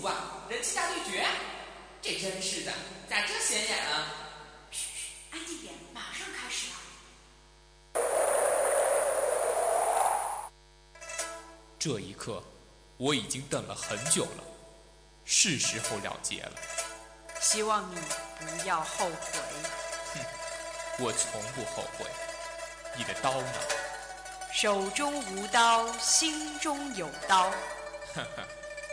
服啊！人气大对决，这真是的，咋这显眼啊？嘘嘘，安静点，马上开始了。这一刻，我已经等了很久了，是时候了结了。希望你不要后悔。哼，我从不后悔。你的刀呢？手中无刀，心中有刀。呵呵，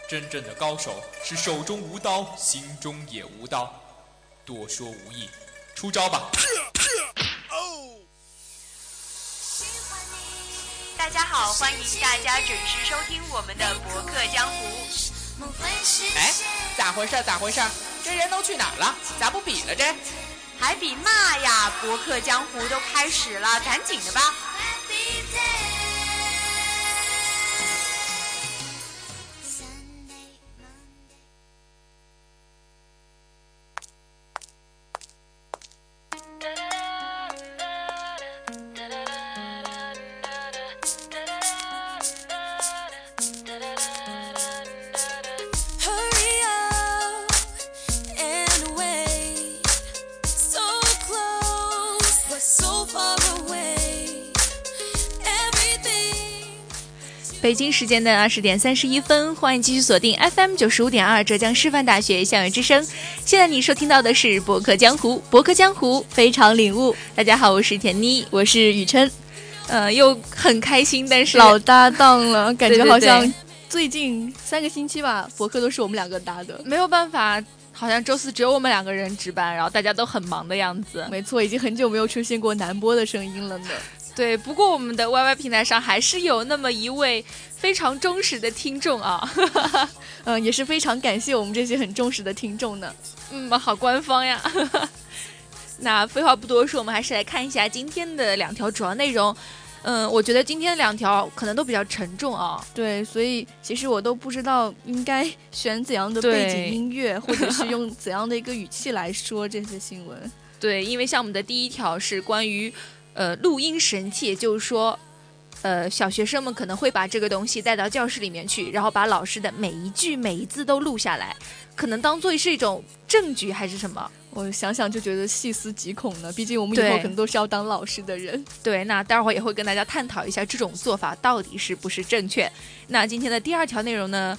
真正的高手是手中无刀，心中也无刀。多说无益，出招吧！大家好，欢迎大家准时收听我们的《博客江湖》。哎，咋回事？咋回事？这人都去哪儿了？咋不比了这？还比嘛呀？《博客江湖》都开始了，赶紧的吧！时间的二十点三十一分，欢迎继续锁定 FM 九十五点二浙江师范大学校园之声。现在你收听到的是《博客江湖》，博客江湖非常领悟。大家好，我是甜妮，我是雨琛，呃，又很开心，但是老搭档了，感觉好像最近三个星期吧，博客都是我们两个搭的，没有办法，好像周四只有我们两个人值班，然后大家都很忙的样子。没错，已经很久没有出现过男播的声音了呢。对，不过我们的 YY 平台上还是有那么一位非常忠实的听众啊，嗯，也是非常感谢我们这些很忠实的听众呢。嗯，好官方呀。那废话不多说，我们还是来看一下今天的两条主要内容。嗯，我觉得今天两条可能都比较沉重啊。对，所以其实我都不知道应该选怎样的背景音乐，或者是用怎样的一个语气来说这些新闻。对，因为像我们的第一条是关于。呃，录音神器，也就是说，呃，小学生们可能会把这个东西带到教室里面去，然后把老师的每一句每一字都录下来，可能当做是一种证据还是什么？我想想就觉得细思极恐呢。毕竟我们以后可能都是要当老师的人。对，那待会儿也会跟大家探讨一下这种做法到底是不是正确。那今天的第二条内容呢，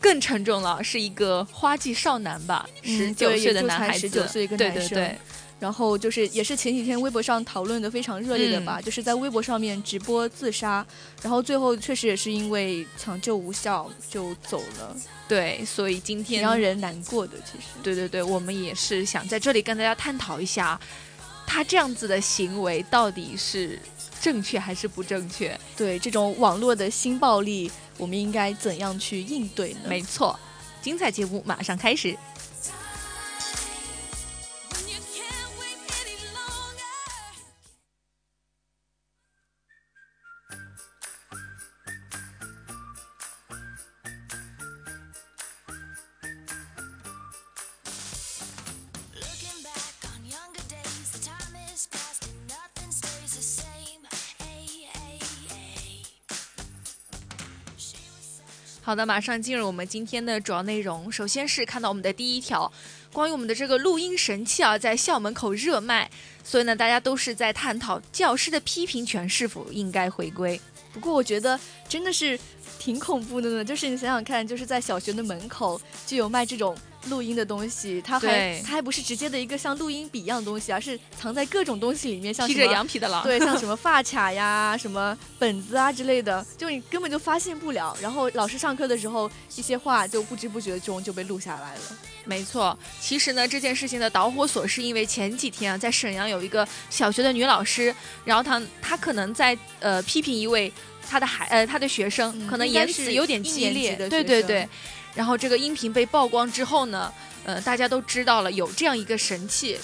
更沉重了，是一个花季少男吧，十九岁的男孩子。对对对。然后就是也是前几天微博上讨论的非常热烈的吧，就是在微博上面直播自杀，然后最后确实也是因为抢救无效就走了。对，所以今天让人难过的其实。对对对，我们也是想在这里跟大家探讨一下，他这样子的行为到底是正确还是不正确？对这种网络的新暴力，我们应该怎样去应对呢？没错，精彩节目马上开始。好的，马上进入我们今天的主要内容。首先是看到我们的第一条，关于我们的这个录音神器啊，在校门口热卖，所以呢，大家都是在探讨教师的批评权是否应该回归。不过我觉得真的是挺恐怖的呢，就是你想想看，就是在小学的门口就有卖这种。录音的东西，它还它还不是直接的一个像录音笔一样的东西，而是藏在各种东西里面，像披着羊皮的狼，对，像什么发卡呀、什么本子啊之类的，就你根本就发现不了。然后老师上课的时候，一些话就不知不觉中就被录下来了。没错，其实呢，这件事情的导火索是因为前几天啊，在沈阳有一个小学的女老师，然后她她可能在呃批评一位她的孩呃她的学生，可能言辞有点激烈，对对对。然后这个音频被曝光之后呢，呃，大家都知道了有这样一个神器，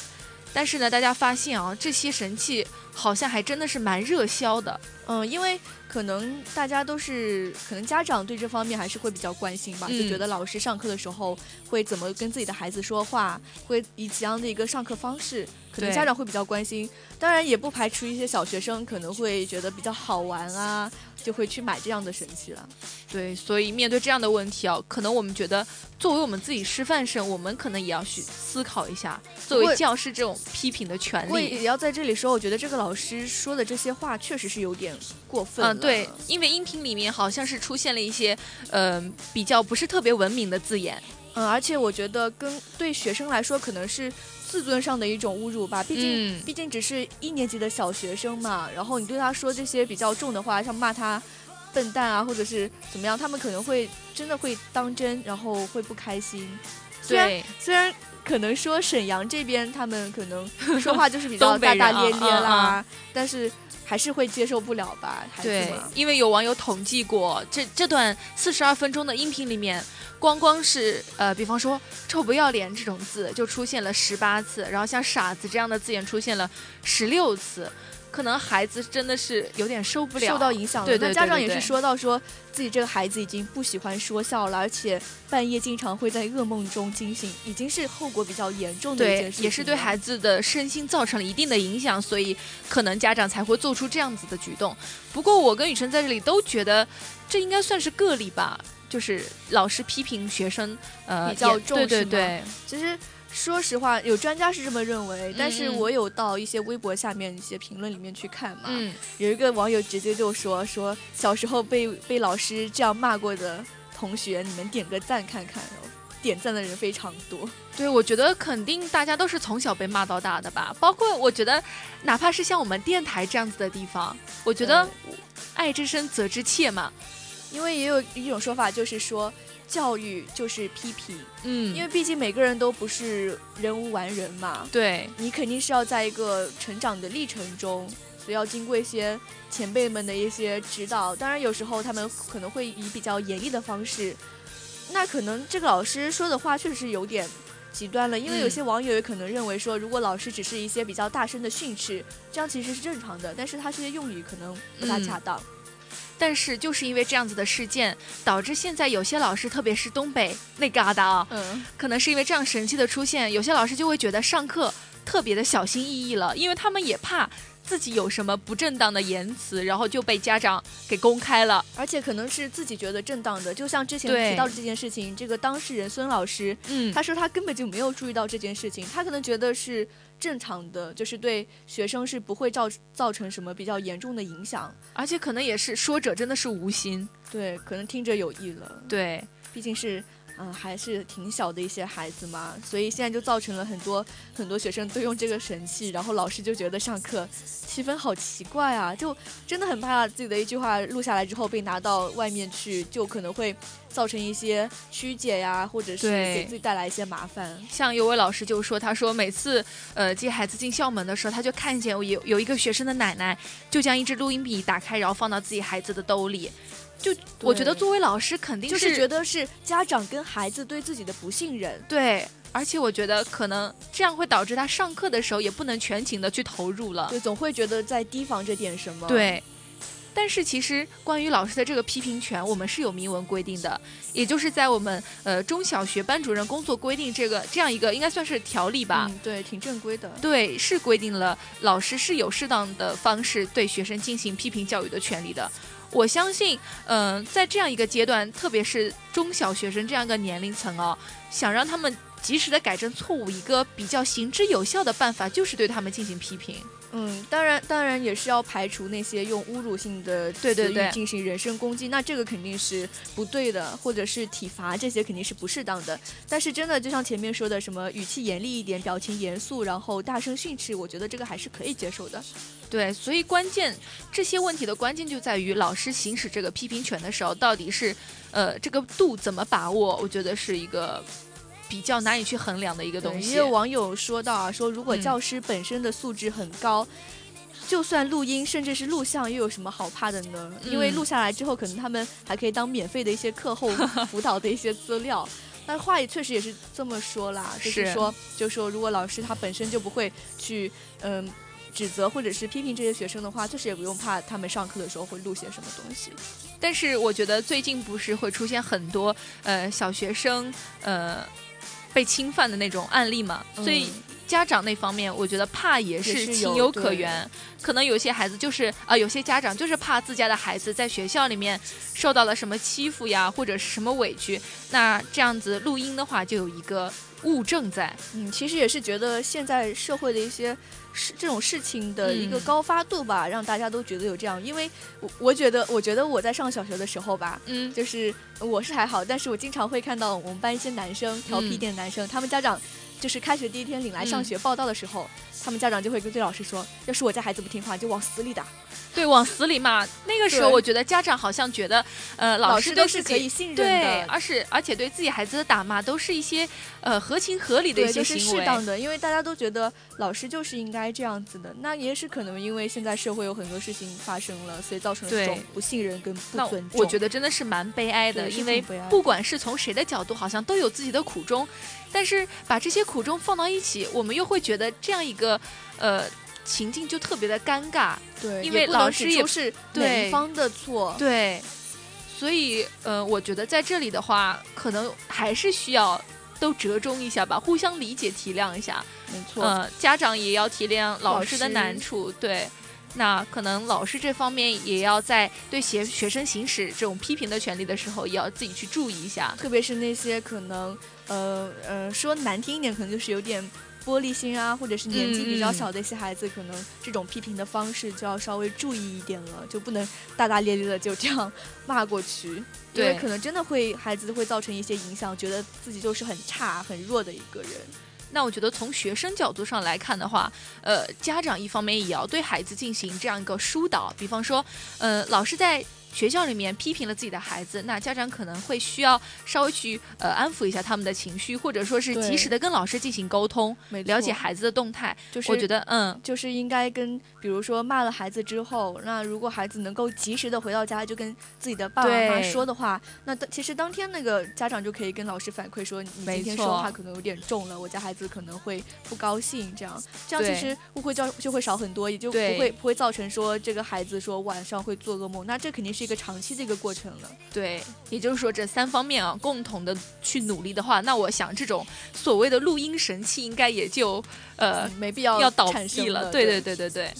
但是呢，大家发现啊，这些神器好像还真的是蛮热销的。嗯，因为可能大家都是，可能家长对这方面还是会比较关心吧，就觉得老师上课的时候会怎么跟自己的孩子说话，会以怎样的一个上课方式，可能家长会比较关心。当然，也不排除一些小学生可能会觉得比较好玩啊，就会去买这样的神器了。对，所以面对这样的问题啊，可能我们觉得作为我们自己师范生，我们可能也要去思考一下，作为教师这种批评的权利。也要在这里说，我觉得这个老师说的这些话确实是有点过分。嗯，对，因为音频里面好像是出现了一些，呃，比较不是特别文明的字眼。嗯，而且我觉得跟对学生来说，可能是自尊上的一种侮辱吧。毕竟，毕竟只是一年级的小学生嘛。然后你对他说这些比较重的话，像骂他。笨蛋啊，或者是怎么样，他们可能会真的会当真，然后会不开心。虽然虽然可能说沈阳这边他们可能说话就是比较 大大咧咧啦，但是还是会接受不了吧？对，因为有网友统计过，这这段四十二分钟的音频里面，光光是呃，比方说“臭不要脸”这种字就出现了十八次，然后像“傻子”这样的字眼出现了十六次。可能孩子真的是有点受不了，受到影响了。对对家长也是说到，说自己这个孩子已经不喜欢说笑了，而且半夜经常会在噩梦中惊醒，已经是后果比较严重的一件事。也是对孩子的身心造成了一定的影响，所以可能家长才会做出这样子的举动。不过我跟雨辰在这里都觉得，这应该算是个例吧，就是老师批评学生，呃，比较重，对对对，其实。说实话，有专家是这么认为，但是我有到一些微博下面一些评论里面去看嘛，有一个网友直接就说说小时候被被老师这样骂过的同学，你们点个赞看看，点赞的人非常多。对，我觉得肯定大家都是从小被骂到大的吧，包括我觉得哪怕是像我们电台这样子的地方，我觉得爱之深责之切嘛，因为也有一种说法就是说。教育就是批评，嗯，因为毕竟每个人都不是人无完人嘛，对你肯定是要在一个成长的历程中，所以要经过一些前辈们的一些指导。当然，有时候他们可能会以比较严厉的方式，那可能这个老师说的话确实是有点极端了。因为有些网友也可能认为说，如果老师只是一些比较大声的训斥，这样其实是正常的，但是他这些用语可能不大恰当。但是就是因为这样子的事件，导致现在有些老师，特别是东北那旮瘩啊，嗯，可能是因为这样神器的出现，有些老师就会觉得上课特别的小心翼翼了，因为他们也怕自己有什么不正当的言辞，然后就被家长给公开了，而且可能是自己觉得正当的，就像之前提到的这件事情，这个当事人孙老师，嗯，他说他根本就没有注意到这件事情，他可能觉得是。正常的就是对学生是不会造造成什么比较严重的影响，而且可能也是说者真的是无心，对，可能听者有意了，对，毕竟是。嗯，还是挺小的一些孩子嘛，所以现在就造成了很多很多学生都用这个神器，然后老师就觉得上课气氛好奇怪啊，就真的很怕自己的一句话录下来之后被拿到外面去，就可能会造成一些曲解呀，或者是给自己带来一些麻烦。像有位老师就说，他说每次呃接孩子进校门的时候，他就看见有有一个学生的奶奶就将一支录音笔打开，然后放到自己孩子的兜里。就我觉得，作为老师肯定是觉得是家长跟孩子对自己的不信任。对，而且我觉得可能这样会导致他上课的时候也不能全情的去投入了。对，总会觉得在提防着点什么。对，但是其实关于老师的这个批评权，我们是有明文规定的，也就是在我们呃中小学班主任工作规定这个这样一个应该算是条例吧。嗯，对，挺正规的。对，是规定了老师是有适当的方式对学生进行批评教育的权利的。我相信，嗯，在这样一个阶段，特别是中小学生这样一个年龄层哦，想让他们及时的改正错误，一个比较行之有效的办法就是对他们进行批评。嗯，当然，当然也是要排除那些用侮辱性的词语进行人身攻击，那这个肯定是不对的，或者是体罚这些肯定是不适当的。但是真的，就像前面说的，什么语气严厉一点，表情严肃，然后大声训斥，我觉得这个还是可以接受的。对，所以关键这些问题的关键就在于老师行使这个批评权的时候，到底是呃这个度怎么把握？我觉得是一个。比较难以去衡量的一个东西。也有网友说到啊，说如果教师本身的素质很高，就算录音甚至是录像，又有什么好怕的呢？因为录下来之后，可能他们还可以当免费的一些课后 辅导的一些资料。但话也确实也是这么说啦，就是说，就说如果老师他本身就不会去，嗯。指责或者是批评这些学生的话，确实也不用怕他们上课的时候会录些什么东西。但是我觉得最近不是会出现很多呃小学生呃被侵犯的那种案例嘛，所以。家长那方面，我觉得怕也是情有可原。可能有些孩子就是啊，有些家长就是怕自家的孩子在学校里面受到了什么欺负呀，或者是什么委屈。那这样子录音的话，就有一个物证在。嗯，其实也是觉得现在社会的一些事这种事情的一个高发度吧，让大家都觉得有这样。因为我我觉得，我觉得我在上小学的时候吧，嗯，就是我是还好，但是我经常会看到我们班一些男生调皮一点的男生，他们家长。就是开学第一天领来上学报到的时候，他们家长就会跟对老师说：“要是我家孩子不听话，就往死里打。”对，往死里骂。那个时候，我觉得家长好像觉得，呃，老师都是可以信任的，对，而是而且对自己孩子的打骂都是一些呃合情合理的一些行为，适当的，因为大家都觉得老师就是应该这样子的。那也是可能因为现在社会有很多事情发生了，所以造成了这种不信任跟不尊重。我觉得真的是蛮悲哀的，因为不管是从谁的角度，好像都有自己的苦衷，但是把这些苦衷放到一起，我们又会觉得这样一个呃。情境就特别的尴尬，对，因为老师也是哪一方的错，对，所以呃，我觉得在这里的话，可能还是需要都折中一下吧，互相理解体谅一下，没错，呃，家长也要体谅老师的难处，对，那可能老师这方面也要在对学学生行使这种批评的权利的时候，也要自己去注意一下，特别是那些可能呃呃说难听一点，可能就是有点。玻璃心啊，或者是年纪比较小的一些孩子，可能这种批评的方式就要稍微注意一点了，就不能大大咧咧的就这样骂过去，因为可能真的会孩子会造成一些影响，觉得自己就是很差、很弱的一个人。那我觉得从学生角度上来看的话，呃，家长一方面也要对孩子进行这样一个疏导，比方说，呃，老师在。学校里面批评了自己的孩子，那家长可能会需要稍微去呃安抚一下他们的情绪，或者说是及时的跟老师进行沟通，了解孩子的动态。就是我觉得，嗯，就是应该跟，比如说骂了孩子之后，那如果孩子能够及时的回到家，就跟自己的爸爸妈妈说的话，那其实当天那个家长就可以跟老师反馈说，你今天说话可能有点重了，我家孩子可能会不高兴，这样。这样其实误会就就会少很多，也就不会不会造成说这个孩子说晚上会做噩梦，那这肯定是。是一个长期的一个过程了，对，也就是说这三方面啊，共同的去努力的话，那我想这种所谓的录音神器应该也就呃没必要要倒闭了，对对对对对。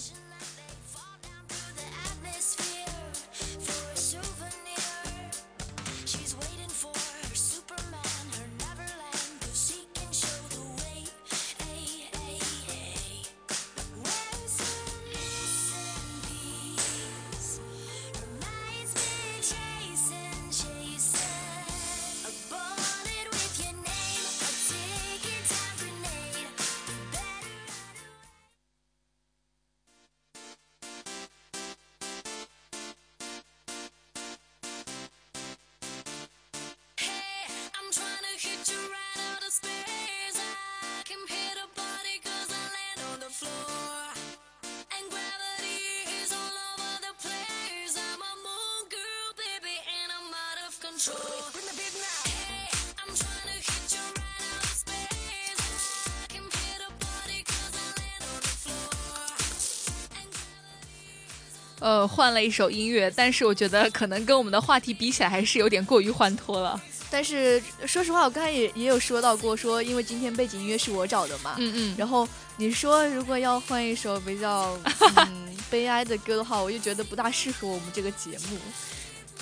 呃，换了一首音乐，但是我觉得可能跟我们的话题比起来，还是有点过于欢脱了。但是说实话，我刚才也也有说到过，说因为今天背景音乐是我找的嘛，嗯嗯。然后你说如果要换一首比较嗯 悲哀的歌的话，我就觉得不大适合我们这个节目。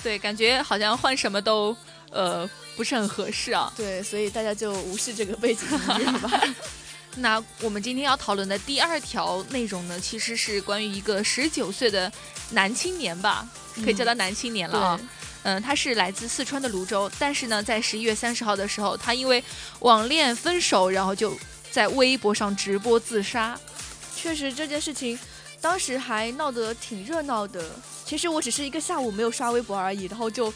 对，感觉好像换什么都呃不是很合适啊。对，所以大家就无视这个背景音乐吧。那我们今天要讨论的第二条内容呢，其实是关于一个十九岁的男青年吧，可以叫他男青年了啊。嗯，他是来自四川的泸州，但是呢，在十一月三十号的时候，他因为网恋分手，然后就在微博上直播自杀。确实，这件事情当时还闹得挺热闹的。其实我只是一个下午没有刷微博而已，然后就。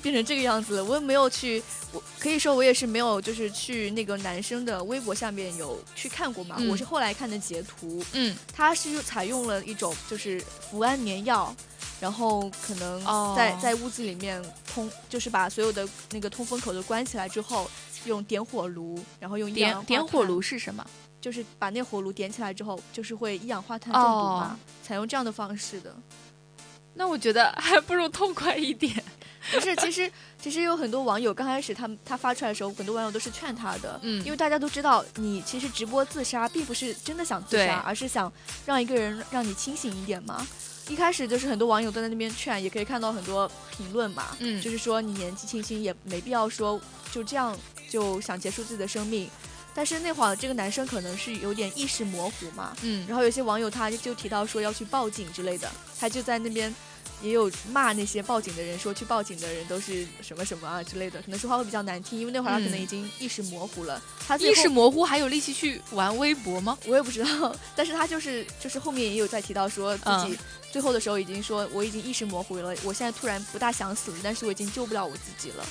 变成这个样子，我也没有去，我可以说我也是没有，就是去那个男生的微博下面有去看过嘛。我是后来看的截图，嗯，他是采用了一种就是服安眠药，然后可能在在屋子里面通，就是把所有的那个通风口都关起来之后，用点火炉，然后用点点火炉是什么？就是把那火炉点起来之后，就是会一氧化碳中毒嘛，采用这样的方式的。那我觉得还不如痛快一点。不是，其实其实有很多网友刚开始他他发出来的时候，很多网友都是劝他的，嗯，因为大家都知道你其实直播自杀并不是真的想自杀，而是想让一个人让你清醒一点嘛。一开始就是很多网友都在那边劝，也可以看到很多评论嘛，嗯，就是说你年纪轻轻也没必要说就这样就想结束自己的生命。但是那会儿这个男生可能是有点意识模糊嘛，嗯，然后有些网友他就提到说要去报警之类的，他就在那边。也有骂那些报警的人，说去报警的人都是什么什么啊之类的，可能说话会比较难听，因为那会儿他可能已经意识模糊了。他意识模糊还有力气去玩微博吗？我也不知道，但是他就是就是后面也有在提到说自己最后的时候已经说我已经意识模糊了，我现在突然不大想死了，但是我已经救不了我自己了。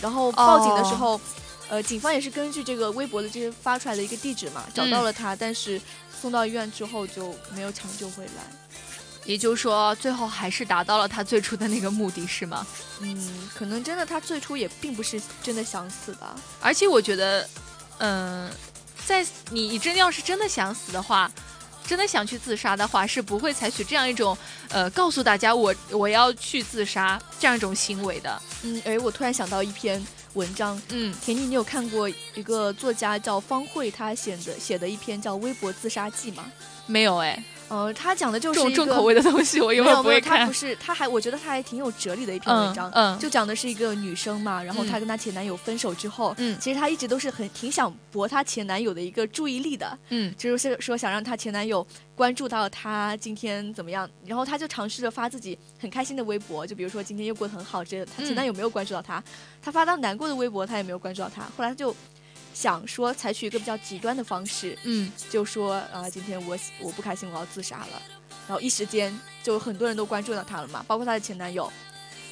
然后报警的时候，呃，警方也是根据这个微博的这些发出来的一个地址嘛，找到了他，但是送到医院之后就没有抢救回来。也就是说，最后还是达到了他最初的那个目的，是吗？嗯，可能真的他最初也并不是真的想死吧。而且我觉得，嗯，在你真要是真的想死的话，真的想去自杀的话，是不会采取这样一种呃告诉大家我我要去自杀这样一种行为的。嗯，哎，我突然想到一篇文章，嗯，田妮，你有看过一个作家叫方慧他写的写的一篇叫《微博自杀记》吗？没有，哎。呃，他讲的就是重重口味的东西，我永远不会看。他不是，他还我觉得他还挺有哲理的一篇文章。嗯，就讲的是一个女生嘛，然后她跟她前男友分手之后，嗯，其实她一直都是很挺想博她前男友的一个注意力的，嗯，就是说想让她前男友关注到她今天怎么样，然后她就尝试着发自己很开心的微博，就比如说今天又过得很好之类的。她前男友没有关注到她，她发到难过的微博，她也没有关注到她。后来她就。想说采取一个比较极端的方式，嗯，就说啊，今天我我不开心，我要自杀了，然后一时间就很多人都关注到她了嘛，包括她的前男友，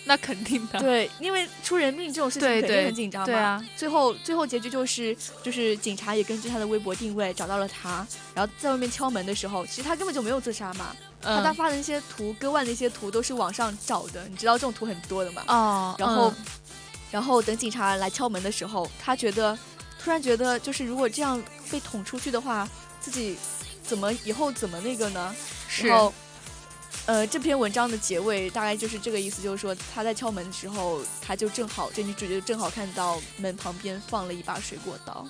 那肯定的，对，因为出人命这种事情肯定很紧张嘛，对啊，最后最后结局就是就是警察也根据他的微博定位找到了他，然后在外面敲门的时候，其实他根本就没有自杀嘛，她她发的那些图割腕的一些图都是网上找的，你知道这种图很多的嘛，哦，然后然后等警察来敲门的时候，他觉得。突然觉得，就是如果这样被捅出去的话，自己怎么以后怎么那个呢？然后，呃，这篇文章的结尾大概就是这个意思，就是说他在敲门的时候，他就正好这女主角正好看到门旁边放了一把水果刀，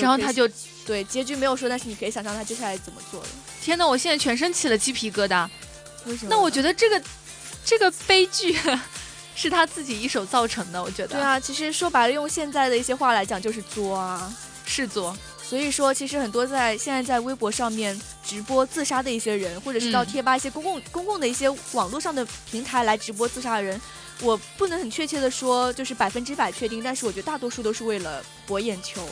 然后他就对结局没有说，但是你可以想象他接下来怎么做了。天哪，我现在全身起了鸡皮疙瘩。为什么？那我觉得这个这个悲剧。是他自己一手造成的，我觉得。对啊，其实说白了，用现在的一些话来讲，就是作啊，是作。所以说，其实很多在现在在微博上面直播自杀的一些人，或者是到贴吧一些公共公共的一些网络上的平台来直播自杀的人，我不能很确切的说就是百分之百确定，但是我觉得大多数都是为了博眼球。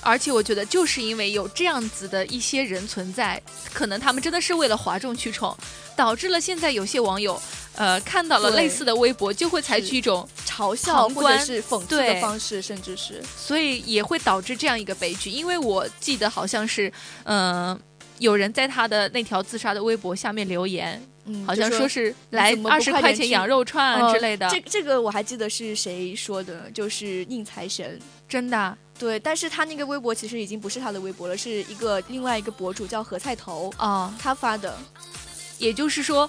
而且我觉得，就是因为有这样子的一些人存在，可能他们真的是为了哗众取宠，导致了现在有些网友，呃，看到了类似的微博，就会采取一种嘲笑或者是讽刺的方式，甚至是，所以也会导致这样一个悲剧。因为我记得好像是，嗯，有人在他的那条自杀的微博下面留言，嗯，好像说是来二十块钱羊肉串之类的。这这个我还记得是谁说的，就是宁财神，真的。对，但是他那个微博其实已经不是他的微博了，是一个另外一个博主叫何菜头啊，他发的。也就是说，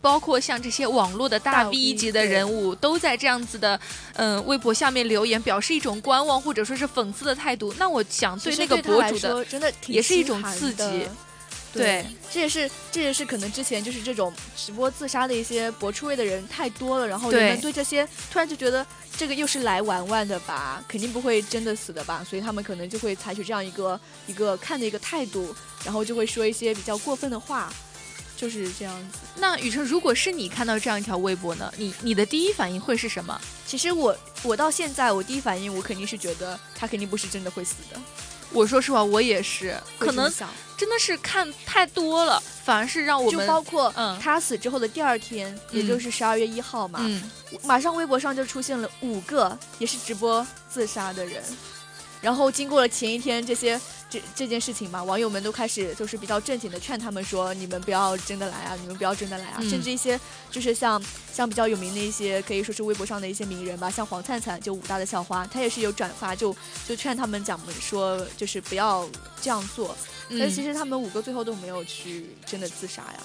包括像这些网络的大 V 级的人物，都在这样子的嗯微博下面留言，表示一种观望或者说是讽刺的态度。那我想对那个博主的真的也是一种刺激。对，这也是这也是可能之前就是这种直播自杀的一些博出位的人太多了，然后人们对这些突然就觉得这个又是来玩玩的吧，肯定不会真的死的吧，所以他们可能就会采取这样一个一个看的一个态度，然后就会说一些比较过分的话，就是这样子。那雨辰，如果是你看到这样一条微博呢，你你的第一反应会是什么？其实我我到现在我第一反应我肯定是觉得他肯定不是真的会死的。我说实话，我也是，可能真的是看太多了，反而是让我们就包括他死之后的第二天，也就是十二月一号嘛，马上微博上就出现了五个也是直播自杀的人，然后经过了前一天这些这这件事情嘛，网友们都开始就是比较正经的劝他们说，你们不要真的来啊，你们不要真的来啊，嗯甚至一些就是像像比较有名的一些可以说是微博上的一些名人吧，像黄灿灿就武大的校花，她也是有转发就就劝他们讲说就是不要这样做，但嗯其实他们五个最后都没有去真的自杀呀，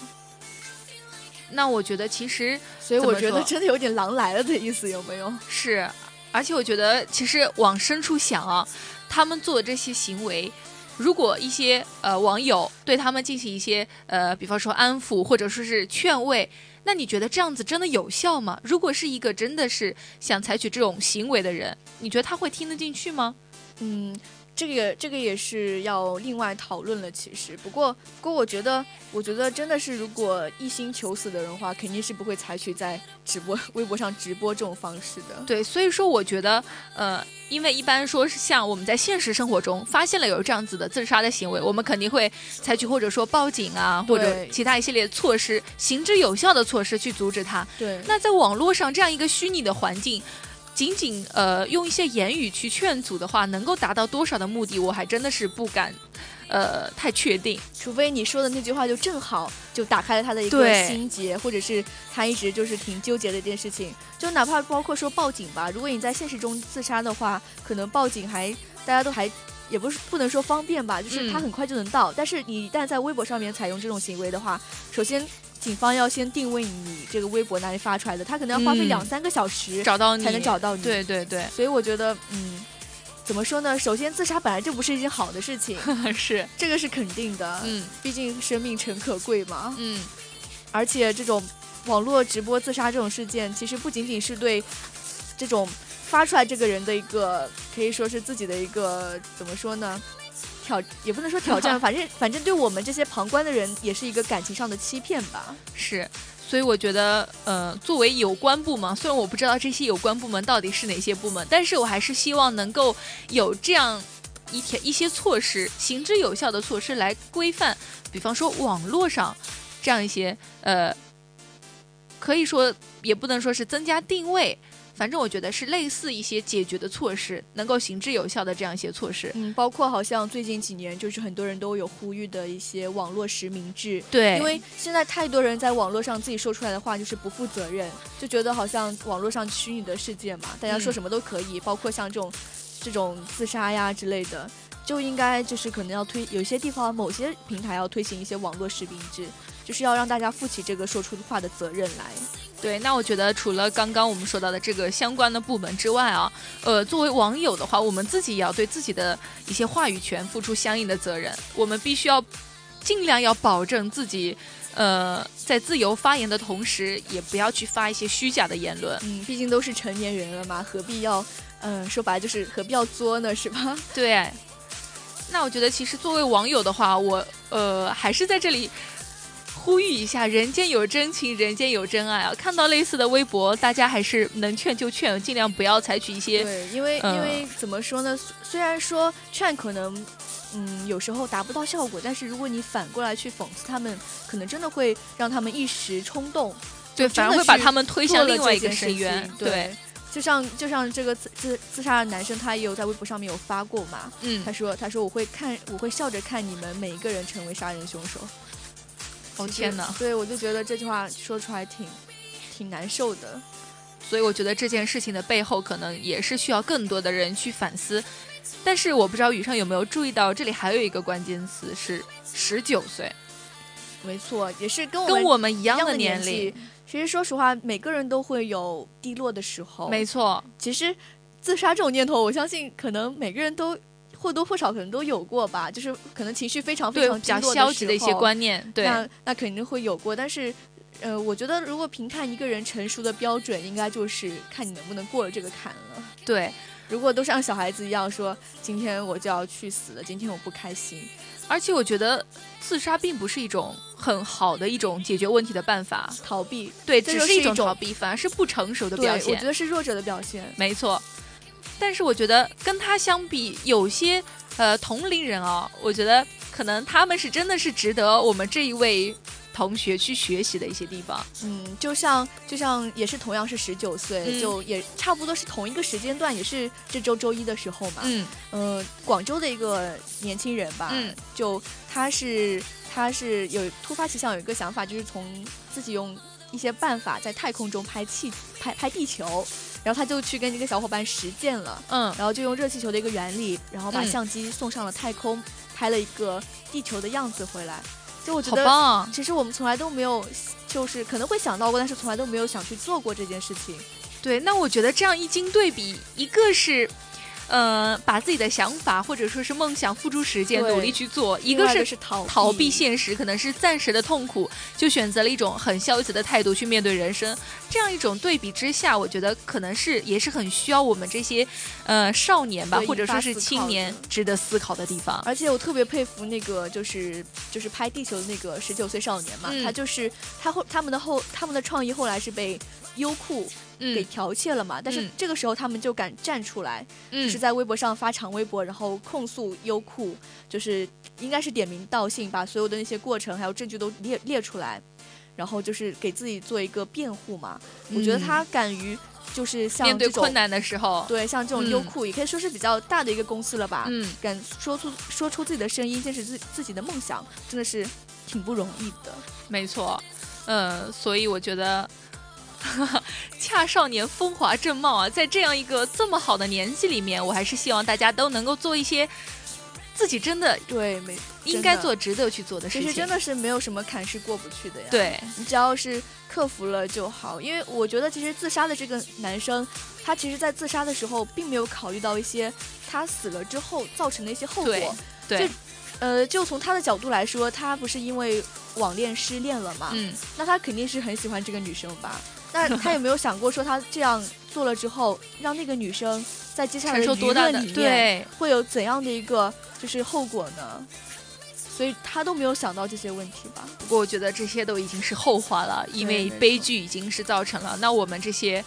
那我觉得其实所以我觉得真的有点狼来了的意思，有没有？是，而且我觉得其实往深处想啊，他们做的这些行为。如果一些呃网友对他们进行一些呃，比方说安抚或者说是劝慰，那你觉得这样子真的有效吗？如果是一个真的是想采取这种行为的人，你觉得他会听得进去吗？嗯，这个这个也是要另外讨论了。其实，不过不过，我觉得我觉得真的是，如果一心求死的人的话，肯定是不会采取在直播微博上直播这种方式的。对，所以说我觉得，呃，因为一般说是像我们在现实生活中发现了有这样子的自杀的行为，我们肯定会采取或者说报警啊，或者其他一系列措施，行之有效的措施去阻止他。对，那在网络上这样一个虚拟的环境，仅仅呃用一些言语去劝阻的话，能够达到多少的目的，我还真的是不敢，呃，太确定。除非你说的那句话就正好就打开了他的一个心结，或者是他一直就是挺纠结的一件事情。就哪怕包括说报警吧，如果你在现实中自杀的话，可能报警还大家都还。也不是不能说方便吧，就是他嗯很快就能到。但是你一旦在微博上面采用这种行为的话，首先警方要先定位你这个微博哪里发出来的，他可能要花费嗯两三个小时找到你才能找到你。对对对，所以我觉得，嗯，怎么说呢？首先，自杀本来就不是一件好的事情，是，这个是肯定的。嗯毕竟生命诚可贵嘛。嗯，而且这种网络直播自杀这种事件，其实不仅仅是对这种发出来这个人的一个，可以说是自己的一个怎么说呢？挑也不能说挑战，反正反正对我们这些旁观的人，也是一个感情上的欺骗吧。是。所以我觉得，呃，作为有关部门，虽然我不知道这些有关部门到底是哪些部门，但是我还是希望能够有这样一条一些措施，行之有效的措施来规范，比方说网络上这样一些，呃，可以说也不能说是增加定位，反正我觉得是类似一些解决的措施，能够行之有效的这样一些措施。嗯，包括好像最近几年，就是很多人都有呼吁的一些网络实名制，对，因为现在太多人在网络上自己说出来的话就是不负责任，就觉得好像网络上虚拟的世界嘛，大家说嗯什么都可以，包括像这种这种自杀呀之类的，就应该就是可能要推有些地方某些平台要推行一些网络实名制，就是要让大家负起这个说出话的责任来。对，那我觉得除了刚刚我们说到的这个相关的部门之外啊，呃，作为网友的话，我们自己也要对自己的一些话语权付出相应的责任。我们必须要尽量要保证自己，呃，在自由发言的同时，也不要去发一些虚假的言论。嗯，毕竟都是成年人了嘛，何必要，嗯、说白了就是何必要作呢，是吧？对，那我觉得其实作为网友的话，我呃还是在这里。呼吁一下，人间有真情，人间有真爱啊！看到类似的微博，大家还是能劝就劝，尽量不要采取一些对，因为、嗯因为怎么说呢？虽虽然说劝可能，嗯，有时候达不到效果，但是如果你反过来去讽刺他们，可能真的会让他们一时冲动，对，反而会把他们推向另外一个深渊情。对，就像就像这个自自自杀的男生，他也有在微博上面有发过嘛。嗯他，说：“他说我会看，我会笑着看你们每一个人成为杀人凶手。”哦天哪！对，我就觉得这句话说出来挺挺难受的。所以我觉得这件事情的背后，可能也是需要更多的人去反思。但是我不知道雨上有没有注意到，这里还有一个关键词是十九岁，没错，也是跟我跟们我们一样的年龄。其实说实话，每个人都会有低落的时候。没错，其实自杀这种念头，我相信可能每个人都或多或少可能都有过吧，就是可能情绪非常非对比较常低落消极的一些观念，对，那那肯定会有过，但是。呃，我觉得如果评判一个人成熟的标准，应该就是看你能不能过了这个坎了。对。如果都像小孩子一样说，今天我就要去死了，今天我不开心，而且我觉得自杀并不是一种很好的一种解决问题的办法，逃避，对，这只是是一种逃避，反而是不成熟的，表现我觉。得是弱者的表现。没错，但是我觉得跟他相比，有些呃同龄人啊，我觉得可能他们是真的是值得我们这一位同学去学习的一些地方。嗯，就像就像也是同样是十九岁，就也差不多是同一个时间段，也是这周周一的时候嘛。嗯，呃，广州的一个年轻人吧，嗯，就他是他是有突发奇想，有一个想法，就是从自己用一些办法在太空中拍气拍拍地球。然后他就去跟一个小伙伴实践了，嗯，然后就用热气球的一个原理，然后把相机送上了太空，拍了一个地球的样子回来。就我觉得，其实我们从来都没有，就是可能会想到过，但是从来都没有想去做过这件事情。对，那我觉得这样一经对比，一个是。呃，把自己的想法或者说是梦想付诸实践，努力去做。一个是逃逃避现实，可能是暂时的痛苦，就选择了一种很消极的态度去面对人生。这样一种对比之下，我觉得可能是也是很需要我们这些呃少年吧，或者说是青年值得思考的地方。而且我特别佩服那个就是就是拍地球的那个十九岁少年嘛，他就是他后他们的后他们的创意后来是被优酷。给剽窃了嘛？但是这个时候他们就敢站出来，就是在微博上发长微博，然后控诉优酷，就是应该是点名道姓，把所有的那些过程还有证据都列列出来，然后就是给自己做一个辩护嘛。我觉得他敢于就是像面对困难的时候，对像这种优酷也可以说是比较大的一个公司了吧？嗯，敢说出说出自己的声音，坚持自自己的梦想，真的是挺不容易的。没错，嗯，所以我觉得。恰少年风华正茂啊，在这样一个这么好的年纪里面，我还是希望大家都能够做一些自己真的对没应该做、值得去做的事情。其实真的是没有什么坎是过不去的呀。对你只要是克服了就好。因为我觉得，其实自杀的这个男生，他其实在自杀的时候，并没有考虑到一些他死了之后造成的一些后果。对。呃，就从他的角度来说，他不是因为网恋失恋了嘛？嗯。那他肯定是很喜欢这个女生吧？那他有没有想过，说他这样做了之后，让那个女生在接下来的舆论里面会有怎样的一个就是后果呢？所以他都没有想到这些问题吧？不过我觉得这些都已经是后话了，因为悲剧已经是造成了。那我们这些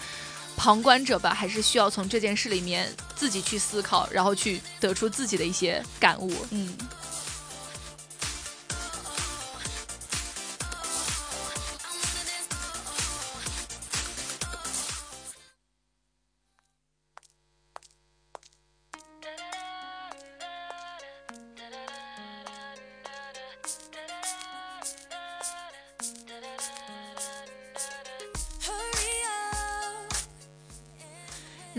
旁观者吧，还是需要从这件事里面自己去思考，然后去得出自己的一些感悟。嗯。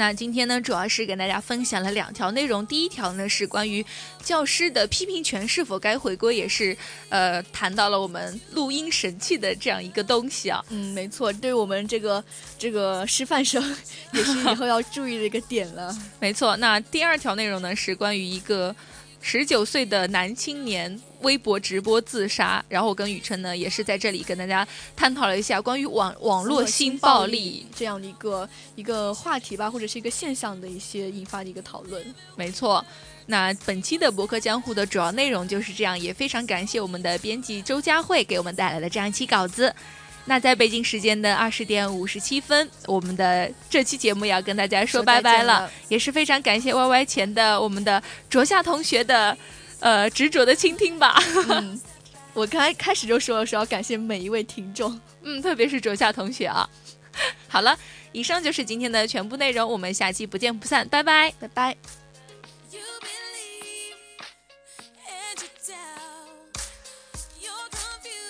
那今天呢，主要是给大家分享了两条内容。第一条呢是关于教师的批评权是否该回归，也是呃谈到了我们录音神器的这样一个东西啊。嗯，没错，对于我们这个这个师范生 也是以后要注意的一个点了。没错，那第二条内容呢是关于一个。十九岁的男青年微博直播自杀，然后我跟雨辰呢也是在这里跟大家探讨了一下关于网网络新暴力这样的一个一个话题吧，或者是一个现象的一些引发的一个讨论。没错，那本期的博客江湖的主要内容就是这样，也非常感谢我们的编辑周佳慧给我们带来的这样一期稿子。那在北京时间的二十点五十七分，我们的这期节目要跟大家说拜拜了，也是非常感谢 Y Y 前的我们的卓夏同学的，呃，执着的倾听吧。嗯，我刚才开始就说了，说要感谢每一位听众，嗯，特别是卓夏同学啊。好了，以上就是今天的全部内容，我们下期不见不散，拜拜，拜拜。